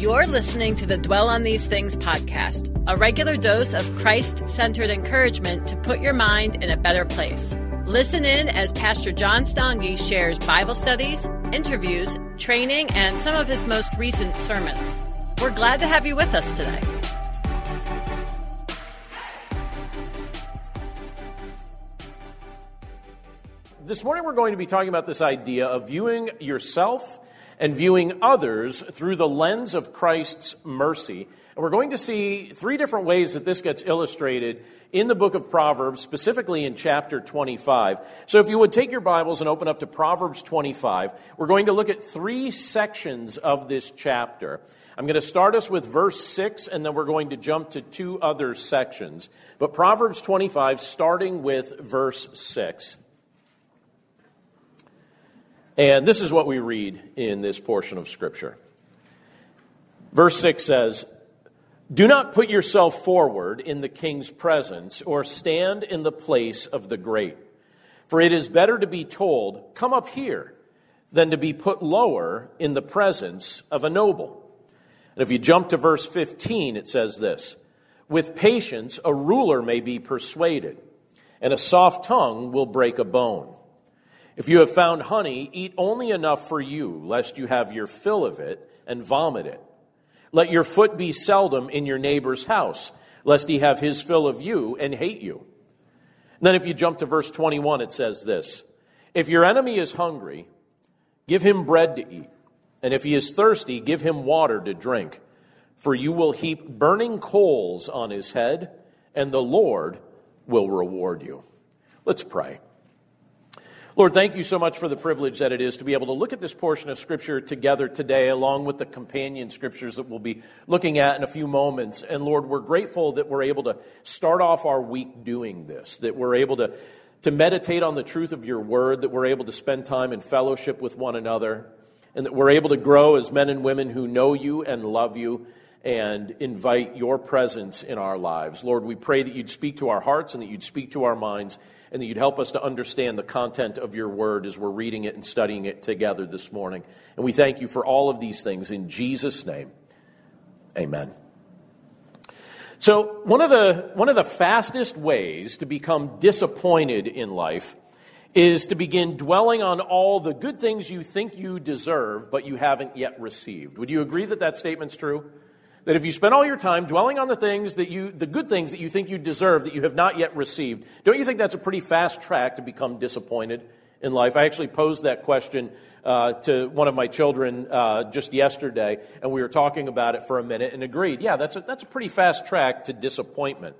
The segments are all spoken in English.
You're listening to the Dwell on These Things podcast, a regular dose of Christ centered encouragement to put your mind in a better place. Listen in as Pastor John Stange shares Bible studies, interviews, training, and some of his most recent sermons. We're glad to have you with us today. This morning we're going to be talking about this idea of viewing yourself and viewing others through the lens of Christ's mercy. And we're going to see three different ways that this gets illustrated in the book of Proverbs, specifically in chapter 25. So if you would take your Bibles and open up to Proverbs 25, we're going to look at three sections of this chapter. I'm going to start us with verse 6, and then we're going to jump to two other sections. But Proverbs 25, starting with verse 6. And this is what we read in this portion of Scripture. Verse 6 says, Do not put yourself forward in the king's presence or stand in the place of the great. For it is better to be told, Come up here, than to be put lower in the presence of a noble. And if you jump to verse 15, it says this With patience, a ruler may be persuaded, and a soft tongue will break a bone. If you have found honey, eat only enough for you, lest you have your fill of it and vomit it. Let your foot be seldom in your neighbor's house, lest he have his fill of you and hate you. And then if you jump to verse 21, it says this If your enemy is hungry, give him bread to eat, and if he is thirsty, give him water to drink, for you will heap burning coals on his head, and the Lord will reward you. Let's pray. Lord, thank you so much for the privilege that it is to be able to look at this portion of Scripture together today, along with the companion Scriptures that we'll be looking at in a few moments. And Lord, we're grateful that we're able to start off our week doing this, that we're able to, to meditate on the truth of your word, that we're able to spend time in fellowship with one another, and that we're able to grow as men and women who know you and love you and invite your presence in our lives. Lord, we pray that you'd speak to our hearts and that you'd speak to our minds and that you'd help us to understand the content of your word as we're reading it and studying it together this morning. And we thank you for all of these things in Jesus' name. Amen. So, one of the, one of the fastest ways to become disappointed in life is to begin dwelling on all the good things you think you deserve, but you haven't yet received. Would you agree that that statement's true? That if you spend all your time dwelling on the things that you, the good things that you think you deserve that you have not yet received, don't you think that's a pretty fast track to become disappointed in life? I actually posed that question uh, to one of my children uh, just yesterday, and we were talking about it for a minute and agreed, yeah, that's a, that's a pretty fast track to disappointment.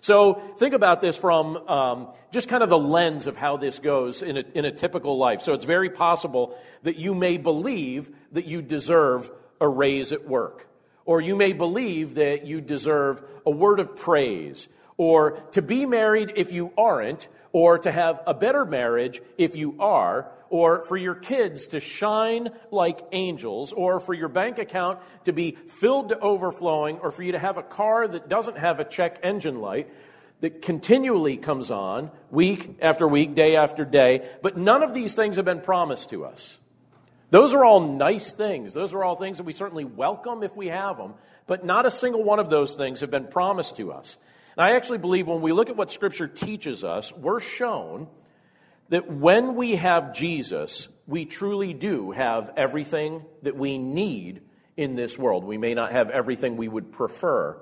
So think about this from um, just kind of the lens of how this goes in a, in a typical life. So it's very possible that you may believe that you deserve a raise at work or you may believe that you deserve a word of praise, or to be married if you aren't, or to have a better marriage if you are, or for your kids to shine like angels, or for your bank account to be filled to overflowing, or for you to have a car that doesn't have a check engine light that continually comes on week after week, day after day. But none of these things have been promised to us. Those are all nice things. Those are all things that we certainly welcome if we have them, but not a single one of those things have been promised to us. And I actually believe when we look at what Scripture teaches us, we're shown that when we have Jesus, we truly do have everything that we need in this world. We may not have everything we would prefer,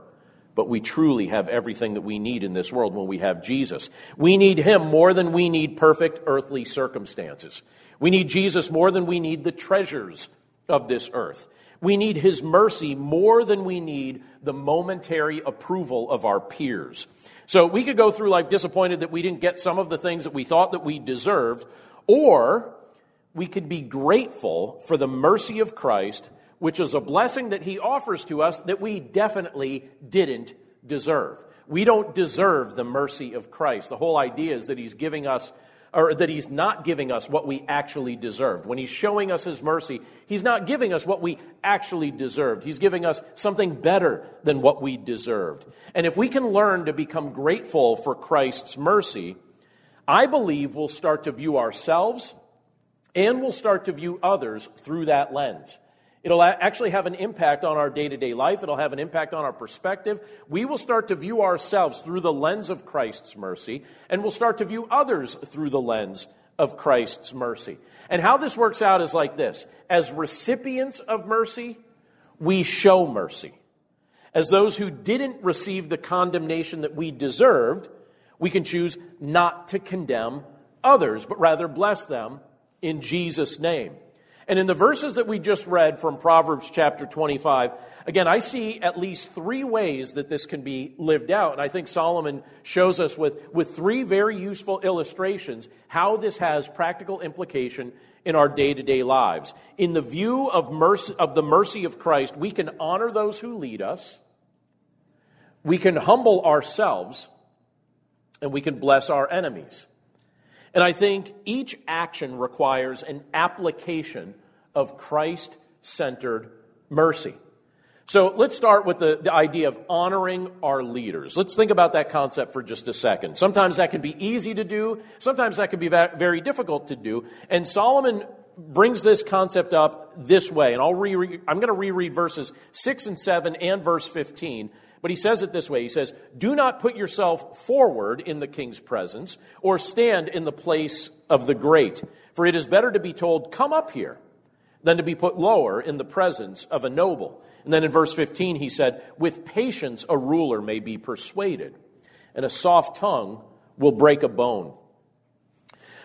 but we truly have everything that we need in this world when we have Jesus. We need Him more than we need perfect earthly circumstances. We need Jesus more than we need the treasures of this earth. We need his mercy more than we need the momentary approval of our peers. So we could go through life disappointed that we didn't get some of the things that we thought that we deserved, or we could be grateful for the mercy of Christ, which is a blessing that he offers to us that we definitely didn't deserve. We don't deserve the mercy of Christ. The whole idea is that he's giving us or that he's not giving us what we actually deserved. When he's showing us his mercy, he's not giving us what we actually deserved. He's giving us something better than what we deserved. And if we can learn to become grateful for Christ's mercy, I believe we'll start to view ourselves and we'll start to view others through that lens. It'll actually have an impact on our day to day life. It'll have an impact on our perspective. We will start to view ourselves through the lens of Christ's mercy, and we'll start to view others through the lens of Christ's mercy. And how this works out is like this as recipients of mercy, we show mercy. As those who didn't receive the condemnation that we deserved, we can choose not to condemn others, but rather bless them in Jesus' name. And in the verses that we just read from Proverbs chapter 25, again, I see at least three ways that this can be lived out. And I think Solomon shows us with, with three very useful illustrations how this has practical implication in our day to day lives. In the view of, mercy, of the mercy of Christ, we can honor those who lead us, we can humble ourselves, and we can bless our enemies. And I think each action requires an application of Christ centered mercy. So let's start with the, the idea of honoring our leaders. Let's think about that concept for just a second. Sometimes that can be easy to do, sometimes that can be very difficult to do. And Solomon brings this concept up this way. And I'll re- I'm going to reread verses 6 and 7 and verse 15 but he says it this way He says, Do not put yourself forward in the king's presence or stand in the place of the great, for it is better to be told, Come up here, than to be put lower in the presence of a noble. And then in verse 15, he said, With patience a ruler may be persuaded, and a soft tongue will break a bone.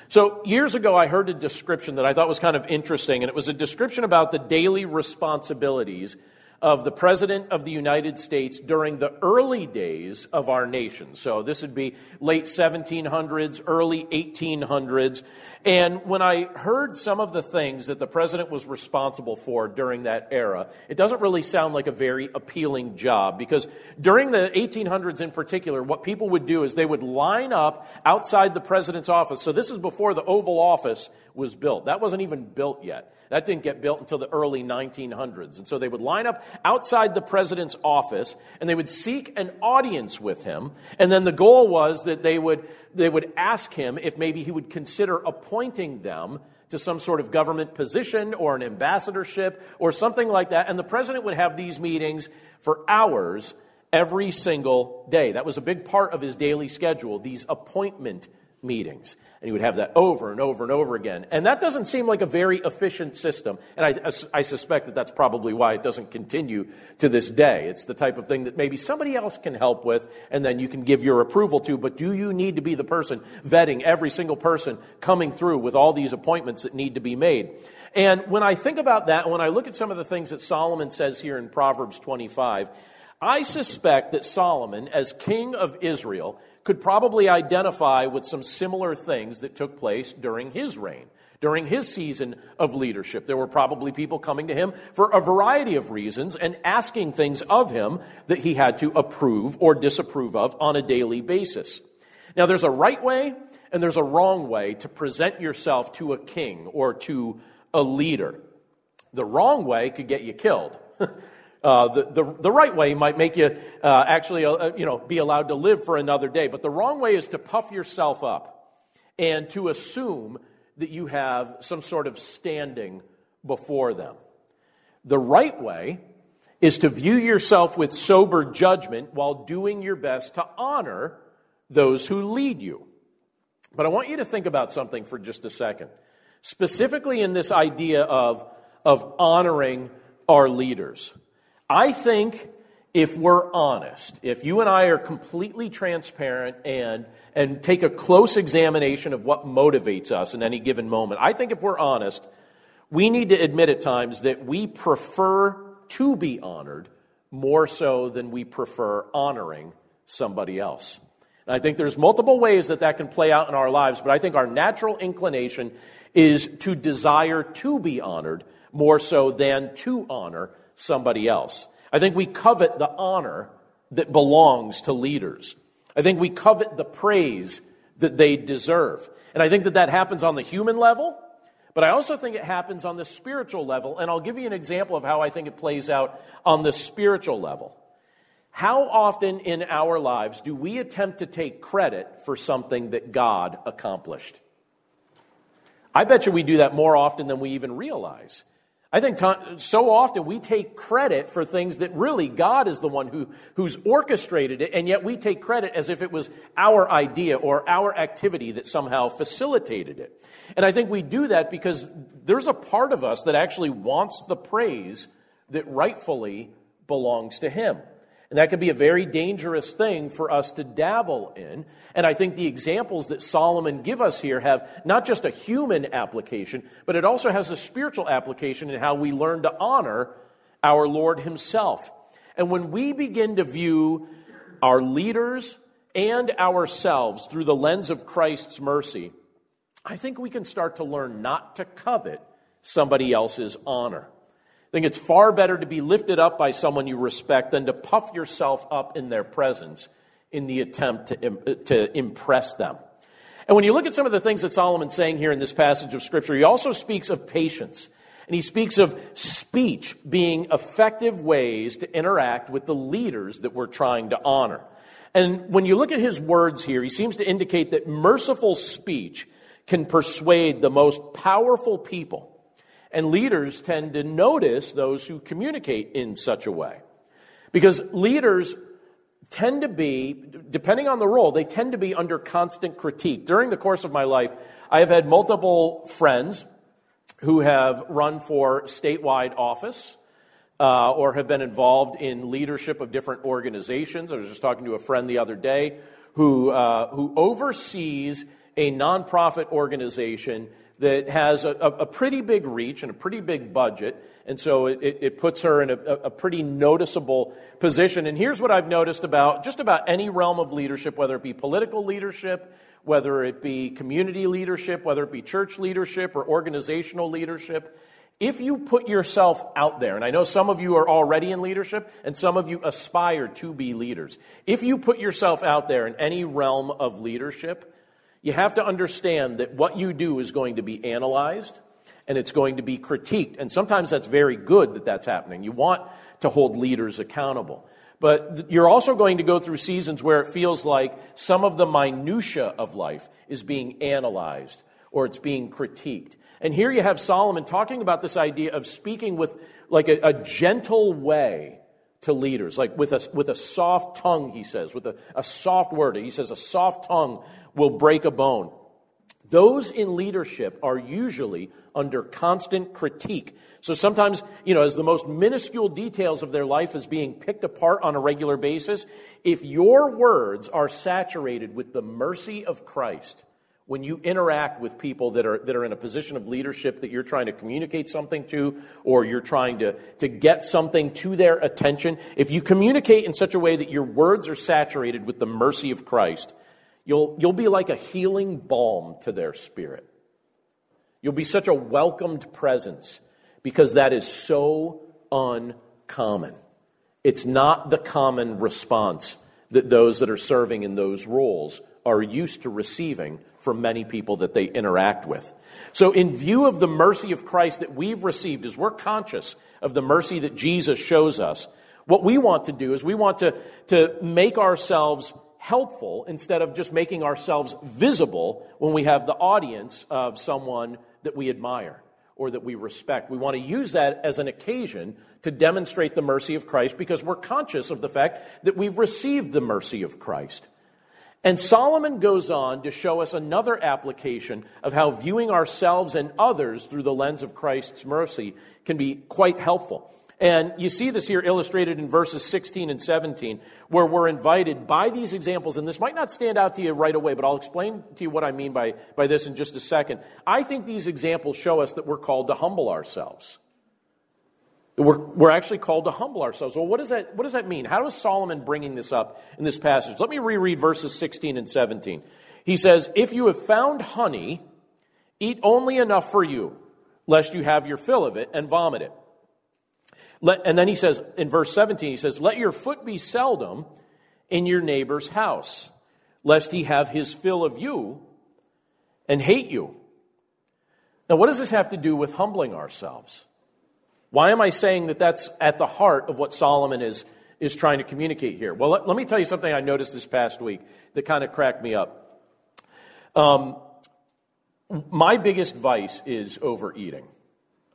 So, years ago, I heard a description that I thought was kind of interesting, and it was a description about the daily responsibilities of the President of the United States during the early days of our nation. So this would be late 1700s, early 1800s. And when I heard some of the things that the President was responsible for during that era, it doesn't really sound like a very appealing job because during the 1800s in particular, what people would do is they would line up outside the President's office. So this is before the Oval Office was built. That wasn't even built yet. That didn't get built until the early 1900s. And so they would line up outside the president's office and they would seek an audience with him. And then the goal was that they would, they would ask him if maybe he would consider appointing them to some sort of government position or an ambassadorship or something like that. And the president would have these meetings for hours every single day. That was a big part of his daily schedule, these appointment meetings. And he would have that over and over and over again. And that doesn't seem like a very efficient system. And I, I, suspect that that's probably why it doesn't continue to this day. It's the type of thing that maybe somebody else can help with, and then you can give your approval to. But do you need to be the person vetting every single person coming through with all these appointments that need to be made? And when I think about that, when I look at some of the things that Solomon says here in Proverbs 25, I suspect that Solomon, as king of Israel, could probably identify with some similar things that took place during his reign. During his season of leadership, there were probably people coming to him for a variety of reasons and asking things of him that he had to approve or disapprove of on a daily basis. Now, there's a right way and there's a wrong way to present yourself to a king or to a leader. The wrong way could get you killed. Uh, the, the, the, right way might make you uh, actually uh, uh, you know, be allowed to live for another day, but the wrong way is to puff yourself up and to assume that you have some sort of standing before them. The right way is to view yourself with sober judgment while doing your best to honor those who lead you. But I want you to think about something for just a second, specifically in this idea of, of honoring our leaders. I think if we're honest, if you and I are completely transparent and, and take a close examination of what motivates us in any given moment, I think if we're honest, we need to admit at times that we prefer to be honored more so than we prefer honoring somebody else. And I think there's multiple ways that that can play out in our lives, but I think our natural inclination is to desire to be honored more so than to honor somebody else. I think we covet the honor that belongs to leaders. I think we covet the praise that they deserve. And I think that that happens on the human level, but I also think it happens on the spiritual level. And I'll give you an example of how I think it plays out on the spiritual level. How often in our lives do we attempt to take credit for something that God accomplished? I bet you we do that more often than we even realize. I think so often we take credit for things that really God is the one who, who's orchestrated it, and yet we take credit as if it was our idea or our activity that somehow facilitated it. And I think we do that because there's a part of us that actually wants the praise that rightfully belongs to Him. And that could be a very dangerous thing for us to dabble in. And I think the examples that Solomon give us here have not just a human application, but it also has a spiritual application in how we learn to honor our Lord himself. And when we begin to view our leaders and ourselves through the lens of Christ's mercy, I think we can start to learn not to covet somebody else's honor. Think it's far better to be lifted up by someone you respect than to puff yourself up in their presence in the attempt to, to impress them. And when you look at some of the things that Solomon's saying here in this passage of Scripture, he also speaks of patience. And he speaks of speech being effective ways to interact with the leaders that we're trying to honor. And when you look at his words here, he seems to indicate that merciful speech can persuade the most powerful people and leaders tend to notice those who communicate in such a way. Because leaders tend to be, depending on the role, they tend to be under constant critique. During the course of my life, I have had multiple friends who have run for statewide office uh, or have been involved in leadership of different organizations. I was just talking to a friend the other day who, uh, who oversees a nonprofit organization that has a, a, pretty big reach and a pretty big budget. And so it, it puts her in a, a, pretty noticeable position. And here's what I've noticed about just about any realm of leadership, whether it be political leadership, whether it be community leadership, whether it be church leadership or organizational leadership. If you put yourself out there, and I know some of you are already in leadership and some of you aspire to be leaders. If you put yourself out there in any realm of leadership, you have to understand that what you do is going to be analyzed and it's going to be critiqued. And sometimes that's very good that that's happening. You want to hold leaders accountable. But you're also going to go through seasons where it feels like some of the minutia of life is being analyzed or it's being critiqued. And here you have Solomon talking about this idea of speaking with like a, a gentle way to leaders, like with a, with a soft tongue, he says, with a, a soft word. He says, a soft tongue will break a bone. Those in leadership are usually under constant critique. So sometimes, you know, as the most minuscule details of their life is being picked apart on a regular basis, if your words are saturated with the mercy of Christ, when you interact with people that are, that are in a position of leadership that you're trying to communicate something to or you're trying to, to get something to their attention, if you communicate in such a way that your words are saturated with the mercy of Christ, you'll, you'll be like a healing balm to their spirit. You'll be such a welcomed presence because that is so uncommon. It's not the common response that those that are serving in those roles are used to receiving from many people that they interact with. So, in view of the mercy of Christ that we've received, as we're conscious of the mercy that Jesus shows us, what we want to do is we want to, to make ourselves helpful instead of just making ourselves visible when we have the audience of someone that we admire or that we respect. We want to use that as an occasion to demonstrate the mercy of Christ because we're conscious of the fact that we've received the mercy of Christ. And Solomon goes on to show us another application of how viewing ourselves and others through the lens of Christ's mercy can be quite helpful. And you see this here illustrated in verses 16 and 17, where we're invited by these examples, and this might not stand out to you right away, but I'll explain to you what I mean by, by this in just a second. I think these examples show us that we're called to humble ourselves. We're, we're actually called to humble ourselves. Well, what does, that, what does that mean? How is Solomon bringing this up in this passage? Let me reread verses 16 and 17. He says, If you have found honey, eat only enough for you, lest you have your fill of it and vomit it. Let, and then he says, in verse 17, he says, Let your foot be seldom in your neighbor's house, lest he have his fill of you and hate you. Now, what does this have to do with humbling ourselves? Why am I saying that that's at the heart of what Solomon is, is trying to communicate here? Well, let, let me tell you something I noticed this past week that kind of cracked me up. Um, my biggest vice is overeating.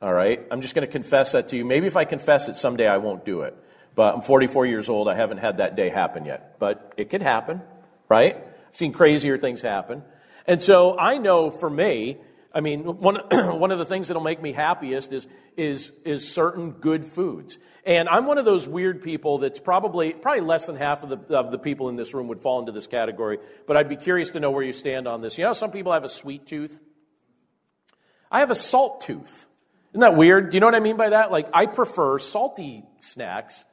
All right? I'm just going to confess that to you. Maybe if I confess it someday, I won't do it. But I'm 44 years old. I haven't had that day happen yet. But it could happen, right? I've seen crazier things happen. And so I know for me, I mean, one, one of the things that'll make me happiest is, is, is certain good foods. And I'm one of those weird people that's probably, probably less than half of the, of the people in this room would fall into this category, but I'd be curious to know where you stand on this. You know, some people have a sweet tooth. I have a salt tooth. Isn't that weird? Do you know what I mean by that? Like, I prefer salty snacks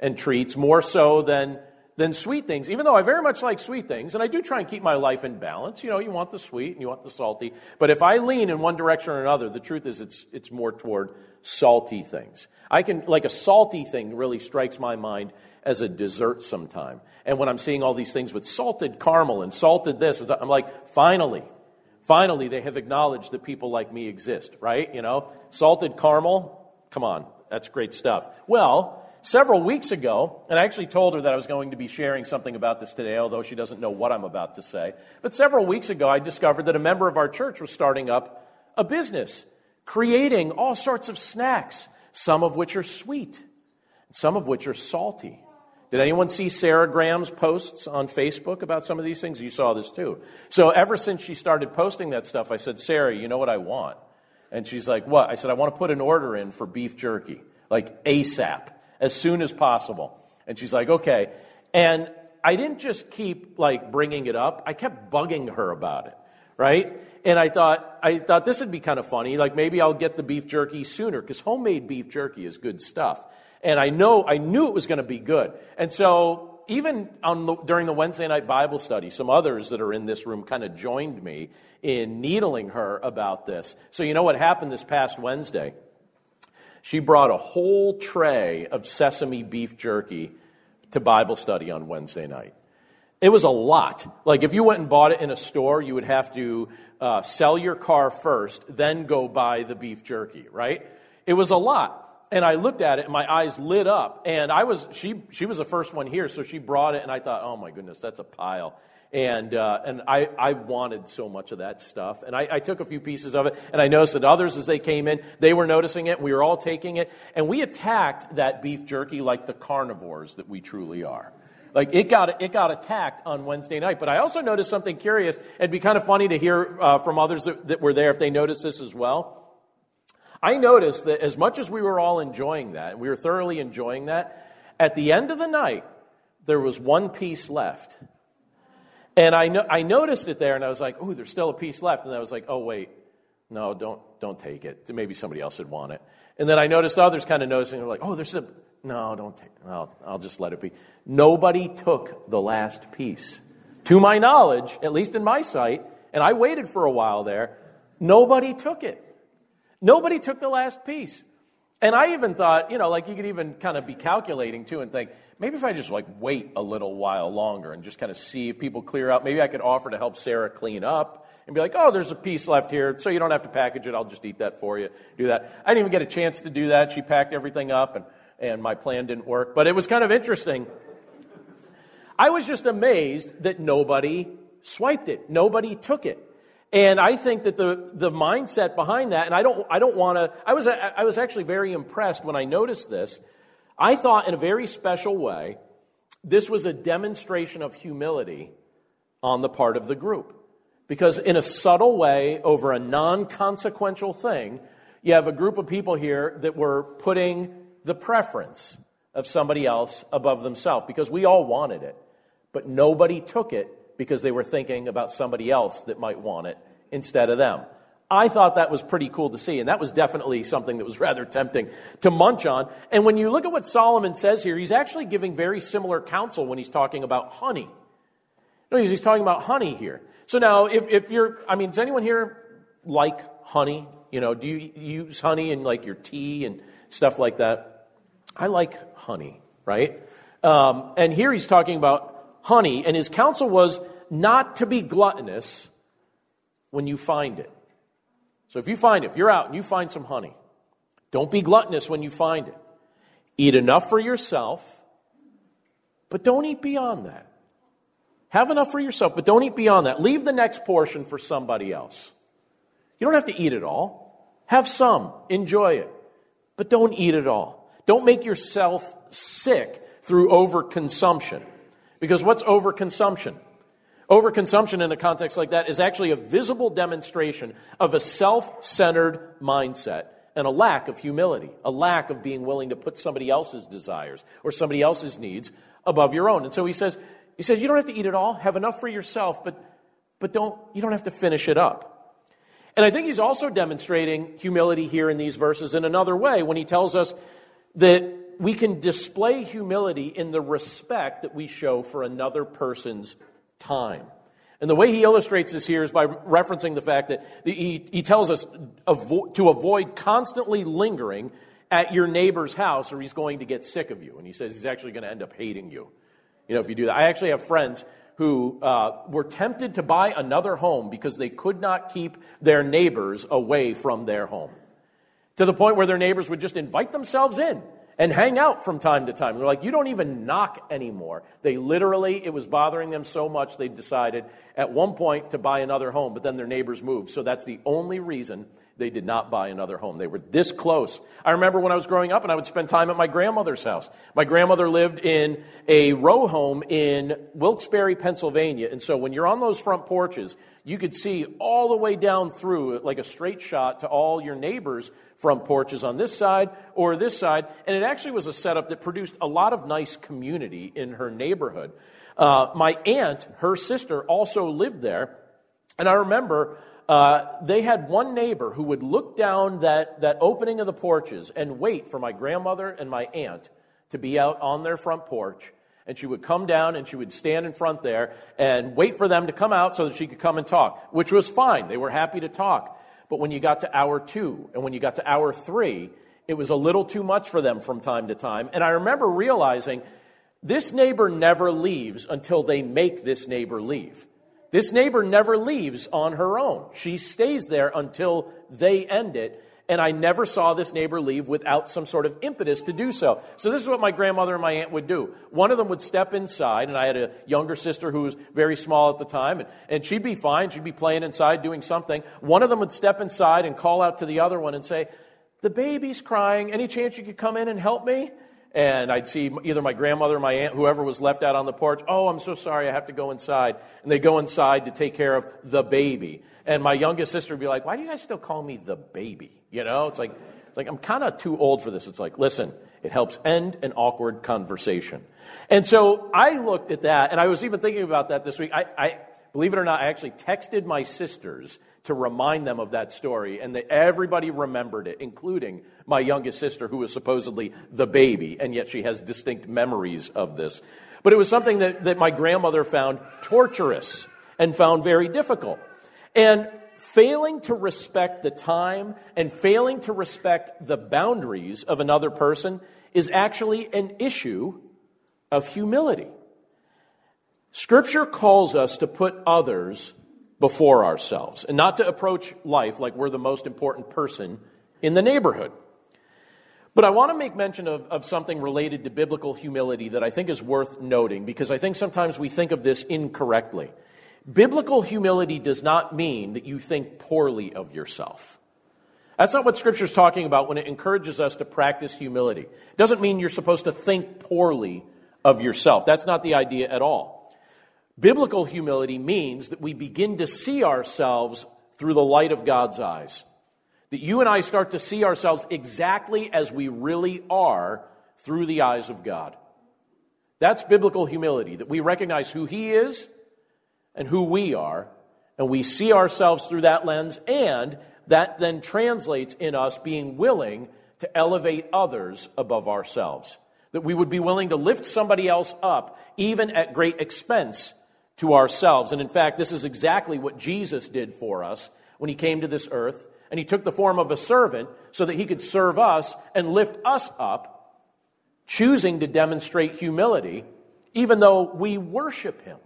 and treats more so than than sweet things, even though I very much like sweet things, and I do try and keep my life in balance. You know, you want the sweet and you want the salty. But if I lean in one direction or another, the truth is it's, it's more toward salty things. I can, like a salty thing really strikes my mind as a dessert sometime. And when I'm seeing all these things with salted caramel and salted this, I'm like, finally, finally they have acknowledged that people like me exist, right? You know, salted caramel, come on, that's great stuff. Well, several weeks ago, and I actually told her that I was going to be sharing something about this today, although she doesn't know what I'm about to say. But several weeks ago, I discovered that a member of our church was starting up a business, creating all sorts of snacks, some of which are sweet, some of which are salty. Did anyone see Sarah Graham's posts on Facebook about some of these things? You saw this too. So ever since she started posting that stuff, I said, Sarah, you know what I want? And she's like, What? I said, I want to put an order in for beef jerky, like ASAP as soon as possible. And she's like, okay. And I didn't just keep like bringing it up, I kept bugging her about it, right? And I thought, I thought this would be kind of funny. Like maybe I'll get the beef jerky sooner because homemade beef jerky is good stuff. And I know, I knew it was going to be good. And so even the, during the Wednesday night Bible study, some others that are in this room kind of joined me in needling her about this. So you know what happened this past Wednesday? She brought a whole tray of sesame beef jerky to Bible study on Wednesday night. It was a lot. Like if you went and bought it in a store, you would have to uh, sell your car first, then go buy the beef jerky, right? It was a lot. And I looked at it and my eyes lit up. And I was, she, she was the first one here, so she brought it and I thought, oh my goodness, that's a pile. And, uh, and I, I wanted so much of that stuff. And I, I took a few pieces of it, and I noticed that others, as they came in, they were noticing it. We were all taking it. And we attacked that beef jerky like the carnivores that we truly are. Like it got, it got attacked on Wednesday night. But I also noticed something curious. It'd be kind of funny to hear uh, from others that, that were there if they noticed this as well. I noticed that as much as we were all enjoying that, and we were thoroughly enjoying that, at the end of the night, there was one piece left. And I, no, I noticed it there, and I was like, "Oh, there's still a piece left." And I was like, "Oh, wait, no, don't don't take it. Maybe somebody else would want it." And then I noticed others kind of noticing. They're like, "Oh, there's a no, don't take. It. I'll, I'll just let it be." Nobody took the last piece, to my knowledge, at least in my sight. And I waited for a while there. Nobody took it. Nobody took the last piece. And I even thought, you know, like you could even kind of be calculating too and think, maybe if I just like wait a little while longer and just kind of see if people clear out, maybe I could offer to help Sarah clean up and be like, oh, there's a piece left here, so you don't have to package it. I'll just eat that for you. Do that. I didn't even get a chance to do that. She packed everything up and, and my plan didn't work. But it was kind of interesting. I was just amazed that nobody swiped it, nobody took it. And I think that the, the mindset behind that, and I don't, I don't want to, I was, I was actually very impressed when I noticed this. I thought in a very special way, this was a demonstration of humility on the part of the group. Because in a subtle way, over a non consequential thing, you have a group of people here that were putting the preference of somebody else above themselves because we all wanted it. But nobody took it because they were thinking about somebody else that might want it instead of them. I thought that was pretty cool to see, and that was definitely something that was rather tempting to munch on. And when you look at what Solomon says here, he's actually giving very similar counsel when he's talking about honey. No, he's talking about honey here. So now, if, if you're, I mean, does anyone here like honey? You know, do you use honey in like your tea and stuff like that? I like honey, right? Um, and here he's talking about honey, and his counsel was not to be gluttonous when you find it. So if you find it, if you're out and you find some honey, don't be gluttonous when you find it. Eat enough for yourself, but don't eat beyond that. Have enough for yourself, but don't eat beyond that. Leave the next portion for somebody else. You don't have to eat it all. Have some, enjoy it, but don't eat it all. Don't make yourself sick through overconsumption. Because what's overconsumption? Overconsumption in a context like that is actually a visible demonstration of a self centered mindset and a lack of humility, a lack of being willing to put somebody else's desires or somebody else's needs above your own. And so he says, he says, you don't have to eat it all, have enough for yourself, but, but don't, you don't have to finish it up. And I think he's also demonstrating humility here in these verses in another way when he tells us that we can display humility in the respect that we show for another person's time. And the way he illustrates this here is by referencing the fact that he, he tells us to avoid constantly lingering at your neighbor's house or he's going to get sick of you. And he says he's actually going to end up hating you. You know, if you do that. I actually have friends who uh, were tempted to buy another home because they could not keep their neighbors away from their home. To the point where their neighbors would just invite themselves in and hang out from time to time. They're like, you don't even knock anymore. They literally, it was bothering them so much they decided at one point to buy another home, but then their neighbors moved. So that's the only reason they did not buy another home. They were this close. I remember when I was growing up and I would spend time at my grandmother's house. My grandmother lived in a row home in Wilkes-Barre, Pennsylvania. And so when you're on those front porches, you could see all the way down through, like a straight shot, to all your neighbors' front porches on this side or this side. And it actually was a setup that produced a lot of nice community in her neighborhood. Uh, my aunt, her sister, also lived there. And I remember uh, they had one neighbor who would look down that, that opening of the porches and wait for my grandmother and my aunt to be out on their front porch. And she would come down and she would stand in front there and wait for them to come out so that she could come and talk, which was fine. They were happy to talk. But when you got to hour two and when you got to hour three, it was a little too much for them from time to time. And I remember realizing this neighbor never leaves until they make this neighbor leave. This neighbor never leaves on her own. She stays there until they end it. And I never saw this neighbor leave without some sort of impetus to do so. So, this is what my grandmother and my aunt would do. One of them would step inside, and I had a younger sister who was very small at the time, and, and she'd be fine. She'd be playing inside, doing something. One of them would step inside and call out to the other one and say, The baby's crying. Any chance you could come in and help me? And I'd see either my grandmother or my aunt, whoever was left out on the porch. Oh, I'm so sorry, I have to go inside. And they go inside to take care of the baby. And my youngest sister would be like, Why do you guys still call me the baby? You know, it's like, it's like I'm kind of too old for this. It's like, listen, it helps end an awkward conversation. And so I looked at that, and I was even thinking about that this week. I, I believe it or not, I actually texted my sisters to remind them of that story, and that everybody remembered it, including my youngest sister, who was supposedly the baby, and yet she has distinct memories of this. But it was something that, that my grandmother found torturous and found very difficult. And failing to respect the time and failing to respect the boundaries of another person is actually an issue of humility. Scripture calls us to put others before ourselves and not to approach life like we're the most important person in the neighborhood. But I want to make mention of, of something related to biblical humility that I think is worth noting because I think sometimes we think of this incorrectly. Biblical humility does not mean that you think poorly of yourself. That's not what Scripture is talking about when it encourages us to practice humility. It doesn't mean you're supposed to think poorly of yourself. That's not the idea at all. Biblical humility means that we begin to see ourselves through the light of God's eyes. That you and I start to see ourselves exactly as we really are through the eyes of God. That's biblical humility, that we recognize who He is and who we are, and we see ourselves through that lens, and that then translates in us being willing to elevate others above ourselves. That we would be willing to lift somebody else up, even at great expense to ourselves. And in fact, this is exactly what Jesus did for us when he came to this earth. And he took the form of a servant so that he could serve us and lift us up, choosing to demonstrate humility, even though we worship him.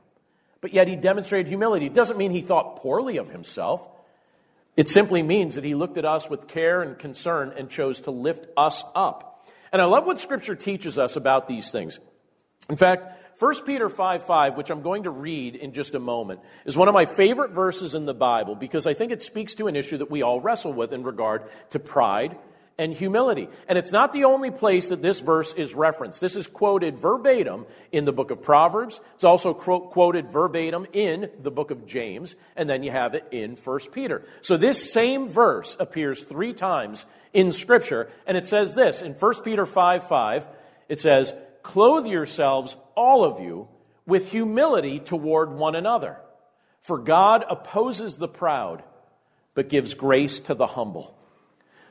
But yet he demonstrated humility. It doesn't mean he thought poorly of himself. It simply means that he looked at us with care and concern and chose to lift us up. And I love what Scripture teaches us about these things. In fact, 1 Peter 5 5, which I'm going to read in just a moment, is one of my favorite verses in the Bible because I think it speaks to an issue that we all wrestle with in regard to pride and humility. And it's not the only place that this verse is referenced. This is quoted verbatim in the book of Proverbs. It's also quoted verbatim in the book of James, and then you have it in 1 Peter. So this same verse appears three times in Scripture, and it says this in 1 Peter 5 5, it says, Clothe yourselves, all of you, with humility toward one another. For God opposes the proud, but gives grace to the humble.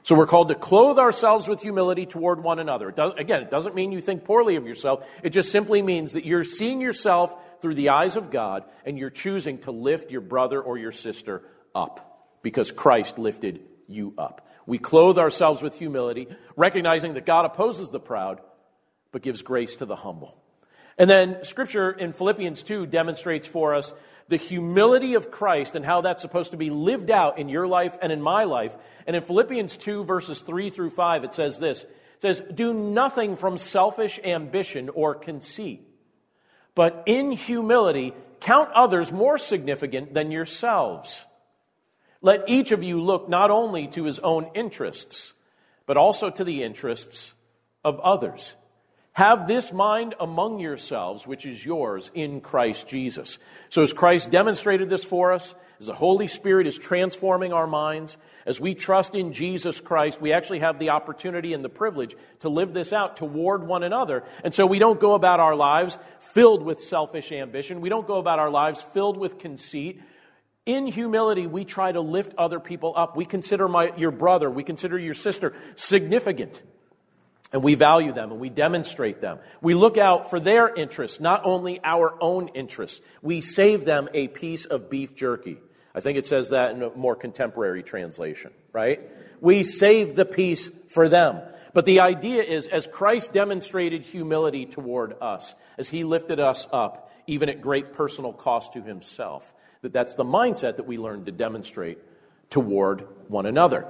So we're called to clothe ourselves with humility toward one another. It does, again, it doesn't mean you think poorly of yourself. It just simply means that you're seeing yourself through the eyes of God and you're choosing to lift your brother or your sister up because Christ lifted you up. We clothe ourselves with humility, recognizing that God opposes the proud, but gives grace to the humble. And then scripture in Philippians 2 demonstrates for us the humility of Christ and how that's supposed to be lived out in your life and in my life. And in Philippians 2, verses 3 through 5, it says this It says, Do nothing from selfish ambition or conceit, but in humility count others more significant than yourselves. Let each of you look not only to his own interests, but also to the interests of others. Have this mind among yourselves, which is yours in Christ Jesus. So, as Christ demonstrated this for us, as the Holy Spirit is transforming our minds, as we trust in Jesus Christ, we actually have the opportunity and the privilege to live this out toward one another. And so we don't go about our lives filled with selfish ambition. We don't go about our lives filled with conceit. In humility, we try to lift other people up. We consider my, your brother, we consider your sister significant. And we value them and we demonstrate them. We look out for their interests, not only our own interests. We save them a piece of beef jerky. I think it says that in a more contemporary translation, right? We save the piece for them. But the idea is, as Christ demonstrated humility toward us, as he lifted us up, even at great personal cost to himself, that that's the mindset that we learn to demonstrate toward one another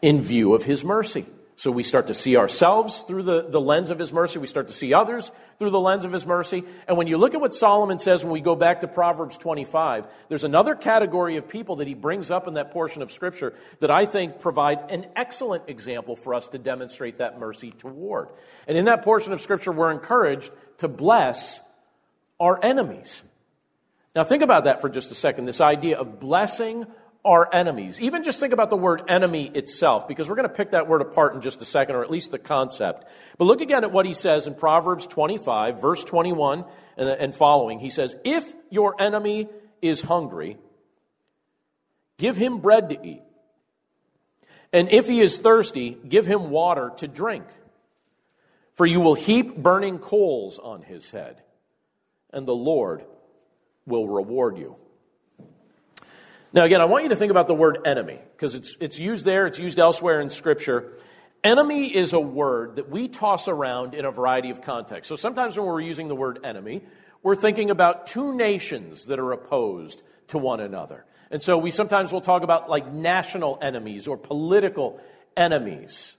in view of his mercy. So we start to see ourselves through the, the lens of his mercy. We start to see others through the lens of his mercy. And when you look at what Solomon says when we go back to Proverbs 25, there's another category of people that he brings up in that portion of Scripture that I think provide an excellent example for us to demonstrate that mercy toward. And in that portion of Scripture, we're encouraged to bless our enemies. Now, think about that for just a second this idea of blessing our enemies. Even just think about the word enemy itself, because we're going to pick that word apart in just a second, or at least the concept. But look again at what he says in Proverbs 25, verse 21 and, following. He says, If your enemy is hungry, give him bread to eat. And if he is thirsty, give him water to drink. For you will heap burning coals on his head, and the Lord will reward you. Now, again, I want you to think about the word enemy because it's, it's used there, it's used elsewhere in Scripture. Enemy is a word that we toss around in a variety of contexts. So sometimes when we're using the word enemy, we're thinking about two nations that are opposed to one another. And so we sometimes will talk about like national enemies or political enemies.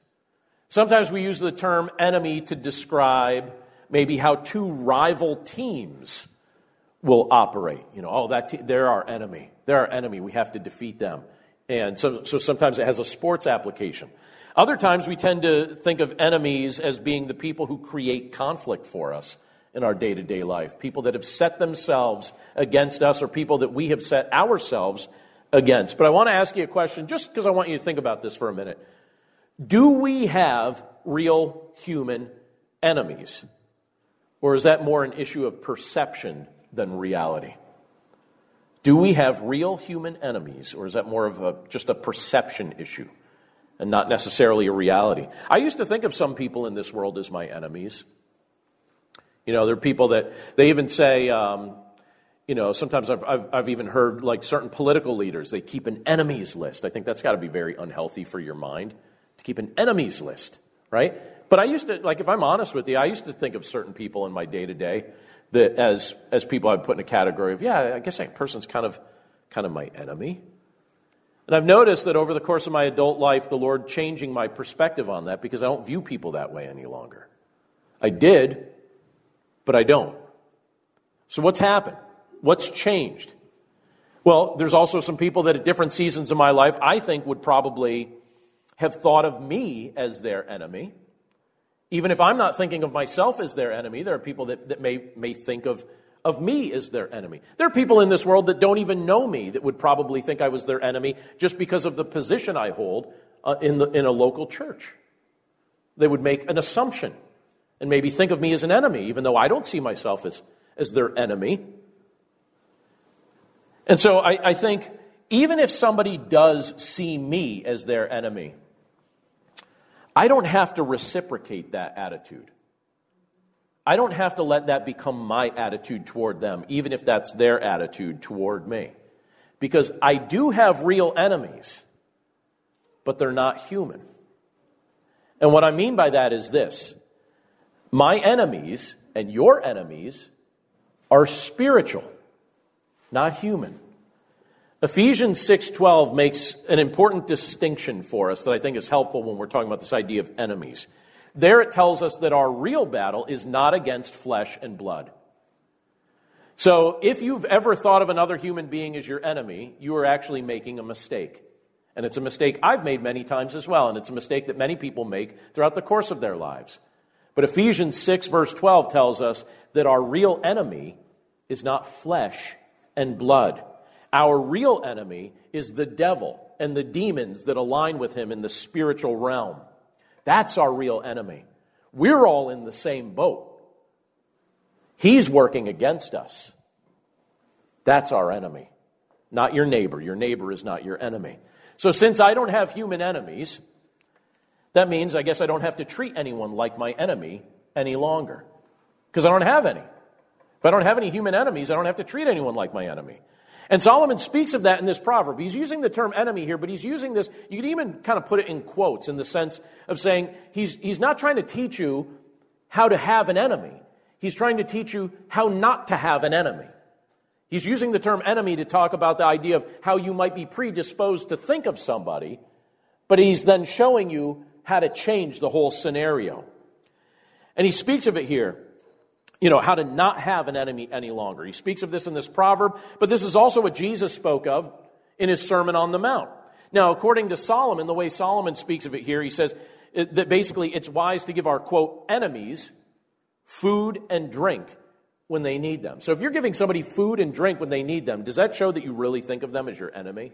Sometimes we use the term enemy to describe maybe how two rival teams will operate. You know, oh, that te- they're our enemy. They're our enemy. We have to defeat them. And so, so sometimes it has a sports application. Other times we tend to think of enemies as being the people who create conflict for us in our day to day life. People that have set themselves against us or people that we have set ourselves against. But I want to ask you a question just because I want you to think about this for a minute. Do we have real human enemies? Or is that more an issue of perception than reality? Do we have real human enemies, or is that more of a, just a perception issue and not necessarily a reality? I used to think of some people in this world as my enemies. You know, there are people that they even say, um, you know, sometimes I've, I've, I've, even heard like certain political leaders, they keep an enemies list. I think that's got to be very unhealthy for your mind to keep an enemies list, right? But I used to, like, if I'm honest with you, I used to think of certain people in my day to day that as, as people I put in a category of, yeah, I guess that person's kind of, kind of my enemy. And I've noticed that over the course of my adult life, the Lord changing my perspective on that because I don't view people that way any longer. I did, but I don't. So, what's happened? What's changed? Well, there's also some people that at different seasons of my life I think would probably have thought of me as their enemy. Even if I'm not thinking of myself as their enemy, there are people that, that may, may think of, of me as their enemy. There are people in this world that don't even know me that would probably think I was their enemy just because of the position I hold uh, in, the, in a local church. They would make an assumption and maybe think of me as an enemy, even though I don't see myself as, as their enemy. And so I, I think even if somebody does see me as their enemy, I don't have to reciprocate that attitude. I don't have to let that become my attitude toward them, even if that's their attitude toward me. Because I do have real enemies, but they're not human. And what I mean by that is this my enemies and your enemies are spiritual, not human. Ephesians 6:12 makes an important distinction for us that I think is helpful when we're talking about this idea of enemies. There it tells us that our real battle is not against flesh and blood. So, if you've ever thought of another human being as your enemy, you are actually making a mistake. And it's a mistake I've made many times as well, and it's a mistake that many people make throughout the course of their lives. But Ephesians 6, verse 12 tells us that our real enemy is not flesh and blood. Our real enemy is the devil and the demons that align with him in the spiritual realm. That's our real enemy. We're all in the same boat. He's working against us. That's our enemy, not your neighbor. Your neighbor is not your enemy. So, since I don't have human enemies, that means I guess I don't have to treat anyone like my enemy any longer because I don't have any. If I don't have any human enemies, I don't have to treat anyone like my enemy. And Solomon speaks of that in this proverb. He's using the term enemy here, but he's using this, you could even kind of put it in quotes in the sense of saying he's, he's not trying to teach you how to have an enemy. He's trying to teach you how not to have an enemy. He's using the term enemy to talk about the idea of how you might be predisposed to think of somebody, but he's then showing you how to change the whole scenario. And he speaks of it here you know, how to not have an enemy any longer. He speaks of this in this proverb, but this is also what Jesus spoke of in his Sermon on the Mount. Now, according to Solomon, the way Solomon speaks of it here, he says that basically it's wise to give our, quote, enemies food and drink when they need them. So if you're giving somebody food and drink when they need them, does that show that you really think of them as your enemy?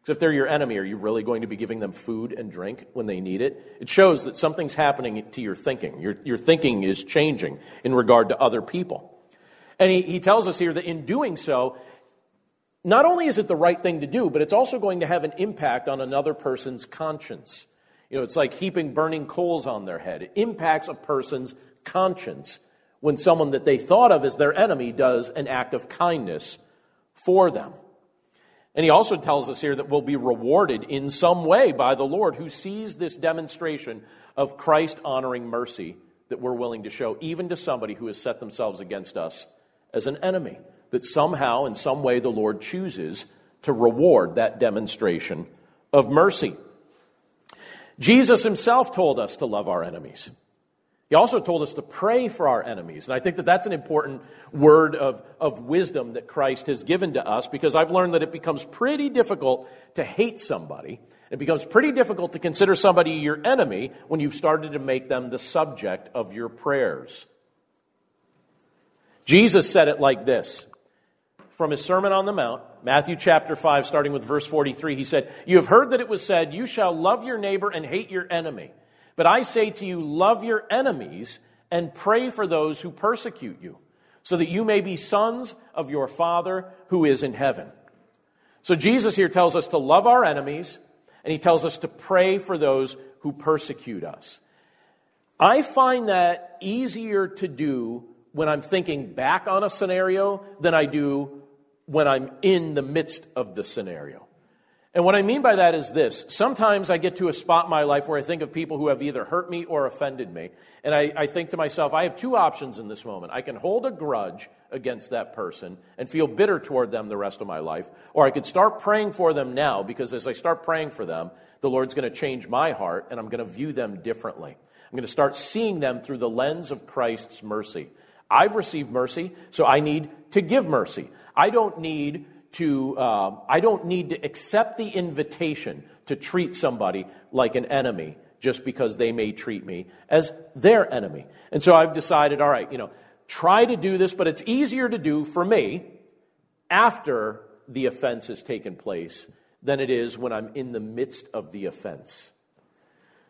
Because if they're your enemy, are you really going to be giving them food and drink when they need it? It shows that something's happening to your thinking. Your, your thinking is changing in regard to other people. And he, he tells us here that in doing so, not only is it the right thing to do, but it's also going to have an impact on another person's conscience. You know, it's like heaping burning coals on their head. It impacts a person's conscience when someone that they thought of as their enemy does an act of kindness for them. And he also tells us here that we'll be rewarded in some way by the Lord who sees this demonstration of Christ honoring mercy that we're willing to show, even to somebody who has set themselves against us as an enemy. That somehow, in some way, the Lord chooses to reward that demonstration of mercy. Jesus himself told us to love our enemies. He also told us to pray for our enemies. And I think that that's an important word of, of wisdom that Christ has given to us because I've learned that it becomes pretty difficult to hate somebody. It becomes pretty difficult to consider somebody your enemy when you've started to make them the subject of your prayers. Jesus said it like this from his Sermon on the Mount, Matthew chapter 5, starting with verse 43. He said, You have heard that it was said, You shall love your neighbor and hate your enemy. But I say to you, love your enemies and pray for those who persecute you, so that you may be sons of your Father who is in heaven. So Jesus here tells us to love our enemies, and he tells us to pray for those who persecute us. I find that easier to do when I'm thinking back on a scenario than I do when I'm in the midst of the scenario. And what I mean by that is this. Sometimes I get to a spot in my life where I think of people who have either hurt me or offended me. And I, I, think to myself, I have two options in this moment. I can hold a grudge against that person and feel bitter toward them the rest of my life, or I could start praying for them now because as I start praying for them, the Lord's going to change my heart and I'm going to view them differently. I'm going to start seeing them through the lens of Christ's mercy. I've received mercy, so I need to give mercy. I don't need to, uh, I don't need to accept the invitation to treat somebody like an enemy just because they may treat me as their enemy. And so I've decided, all right, you know, try to do this, but it's easier to do for me after the offense has taken place than it is when I'm in the midst of the offense.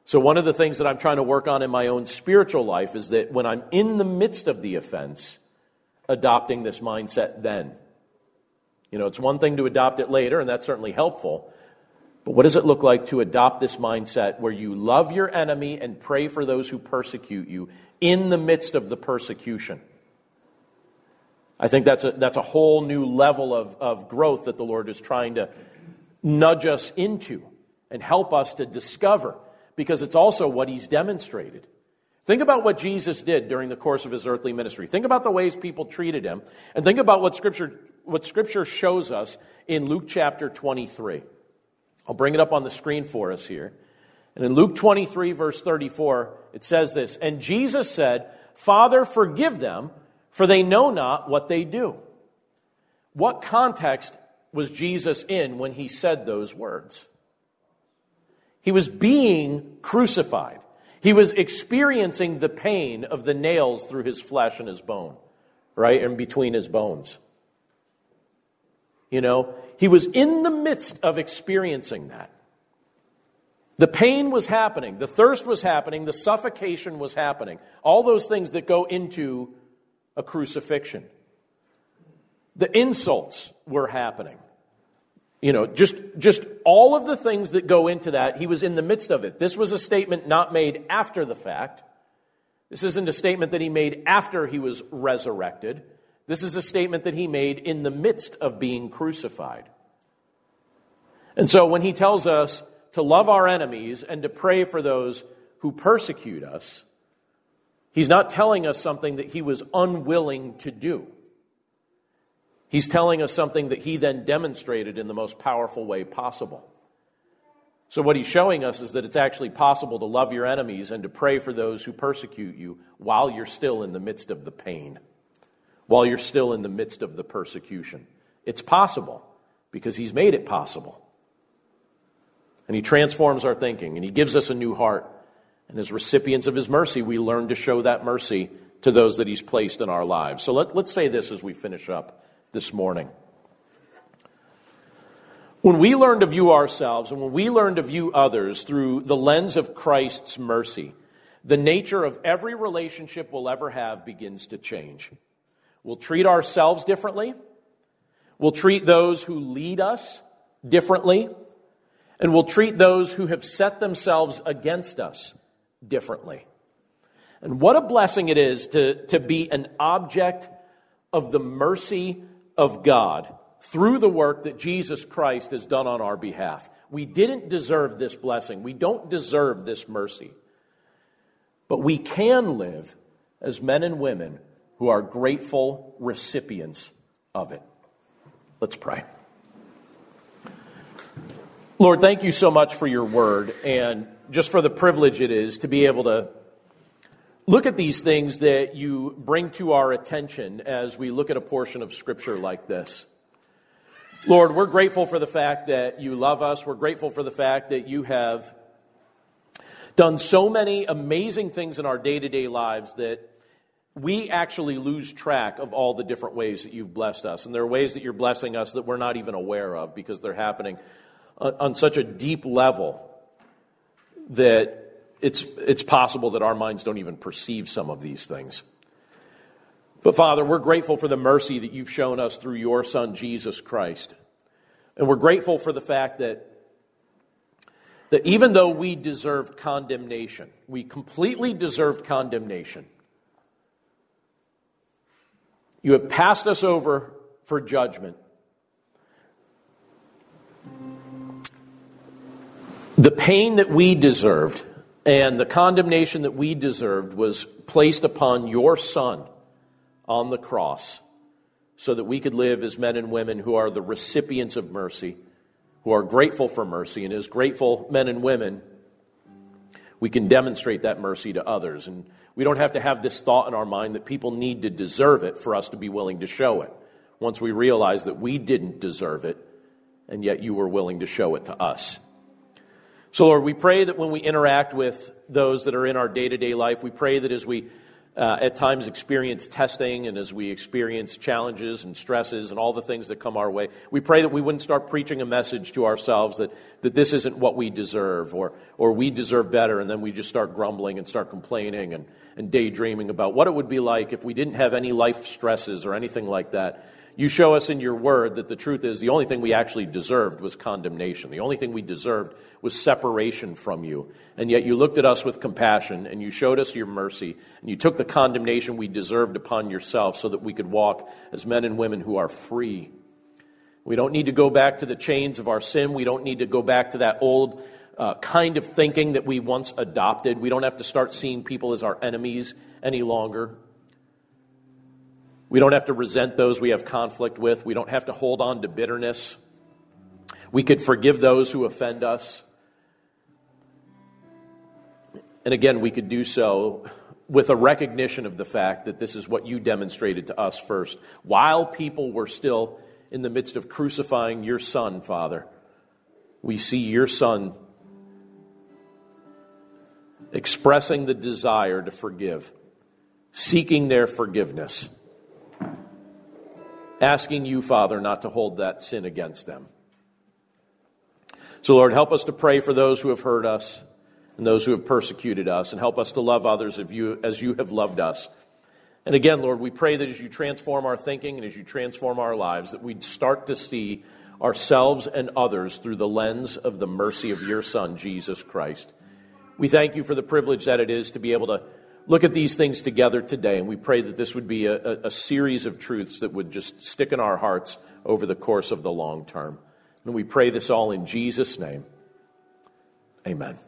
So, one of the things that I'm trying to work on in my own spiritual life is that when I'm in the midst of the offense, adopting this mindset then. You know, it's one thing to adopt it later, and that's certainly helpful. But what does it look like to adopt this mindset where you love your enemy and pray for those who persecute you in the midst of the persecution? I think that's a, that's a whole new level of, of growth that the Lord is trying to nudge us into and help us to discover because it's also what He's demonstrated. Think about what Jesus did during the course of his earthly ministry. Think about the ways people treated him, and think about what Scripture, what scripture shows us in Luke chapter 23. I'll bring it up on the screen for us here. And in Luke 23, verse 34, it says this And Jesus said, Father, forgive them, for they know not what they do. What context was Jesus in when he said those words? He was being crucified. He was experiencing the pain of the nails through his flesh and his bone, right? And between his bones. You know, he was in the midst of experiencing that. The pain was happening, the thirst was happening, the suffocation was happening. All those things that go into a crucifixion. The insults were happening. You know, just, just all of the things that go into that, he was in the midst of it. This was a statement not made after the fact. This isn't a statement that he made after he was resurrected. This is a statement that he made in the midst of being crucified. And so when he tells us to love our enemies and to pray for those who persecute us, he's not telling us something that he was unwilling to do. He's telling us something that he then demonstrated in the most powerful way possible. So, what he's showing us is that it's actually possible to love your enemies and to pray for those who persecute you while you're still in the midst of the pain while you're still in the midst of the persecution. It's possible because He's made it possible. And He transforms our thinking and He gives us a new heart. And as recipients of His mercy, we learn to show that mercy to those that He's placed in our lives. So let, let's say this as we finish up this morning. When we learn to view ourselves and when we learn to view others through the lens of Christ's mercy, the nature of every relationship we'll ever have begins to change. We'll treat ourselves differently. We'll treat those who lead us differently. And we'll treat those who have set themselves against us differently. And what a blessing it is to, to be an object of the mercy of God through the work that Jesus Christ has done on our behalf. We didn't deserve this blessing. We don't deserve this mercy. But we can live as men and women who are grateful recipients of it. Let's pray. Lord, thank you so much for your word and just for the privilege it is to be able to look at these things that you bring to our attention as we look at a portion of Scripture like this. Lord, we're grateful for the fact that you love us. We're grateful for the fact that you have done so many amazing things in our day to day lives that we actually lose track of all the different ways that you've blessed us. And there are ways that you're blessing us that we're not even aware of because they're happening on, such a deep level that it's, it's possible that our minds don't even perceive some of these things. But Father, we're grateful for the mercy that you've shown us through your Son, Jesus Christ. And we're grateful for the fact that, that even though we deserved condemnation, we completely deserved condemnation you have passed us over for judgment. The pain that we deserved and the condemnation that we deserved was placed upon your Son on the cross so that we could live as men and women who are the recipients of mercy, who are grateful for mercy. And as grateful men and women, we can demonstrate that mercy to others. And we don't have to have this thought in our mind that people need to deserve it for us to be willing to show it. Once we realize that we didn't deserve it, and yet you were willing to show it to us. So, Lord, we pray that when we interact with those that are in our day to day life, we pray that as we uh, at times experience testing and as we experience challenges and stresses and all the things that come our way, we pray that we wouldn't start preaching a message to ourselves that, that this isn't what we deserve or, or we deserve better, and then we just start grumbling and start complaining and, and daydreaming about what it would be like if we didn't have any life stresses or anything like that. You show us in your word that the truth is the only thing we actually deserved was condemnation. The only thing we deserved was separation from you. And yet you looked at us with compassion and you showed us your mercy and you took the condemnation we deserved upon yourself so that we could walk as men and women who are free. We don't need to go back to the chains of our sin. We don't need to go back to that old Uh, kind of thinking that we once adopted. We don't have to start seeing people as our enemies any longer. We don't have to resent those we have conflict with. We don't have to hold on to bitterness. We could forgive those who offend us. And again, we could do so with a recognition of the fact that this is what you demonstrated to us first. While people were still in the midst of crucifying your son, Father, we see your son expressing the desire to forgive, seeking their forgiveness asking you, Father, not to hold that sin against them. So, Lord, help us to pray for those who have hurt us and those who have persecuted us, and help us to love others as you have loved us. And again, Lord, we pray that as you transform our thinking and as you transform our lives, that we'd start to see ourselves and others through the lens of the mercy of your Son, Jesus Christ. We thank you for the privilege that it is to be able to look at these things together today, and we pray that this would be a, a, series of truths that would just stick in our hearts over the course of the long term. And we pray this all in Jesus' name. Amen.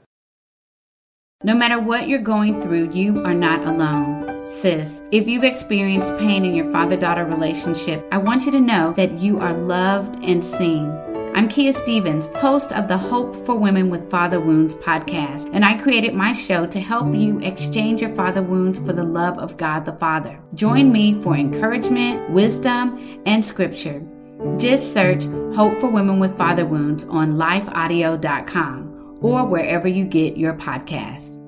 No matter what you're going through, you are not alone. Sis, if you've experienced pain in your father daughter relationship, I want you to know that you are loved and seen. I'm Kia Stevens, host of the Hope for Women with Father Wounds podcast, and I created my show to help you exchange your father wounds for the love of God the Father. Join me for encouragement, wisdom, and scripture. Just search Hope for Women with Father Wounds on lifeaudio.com or wherever you get your podcast.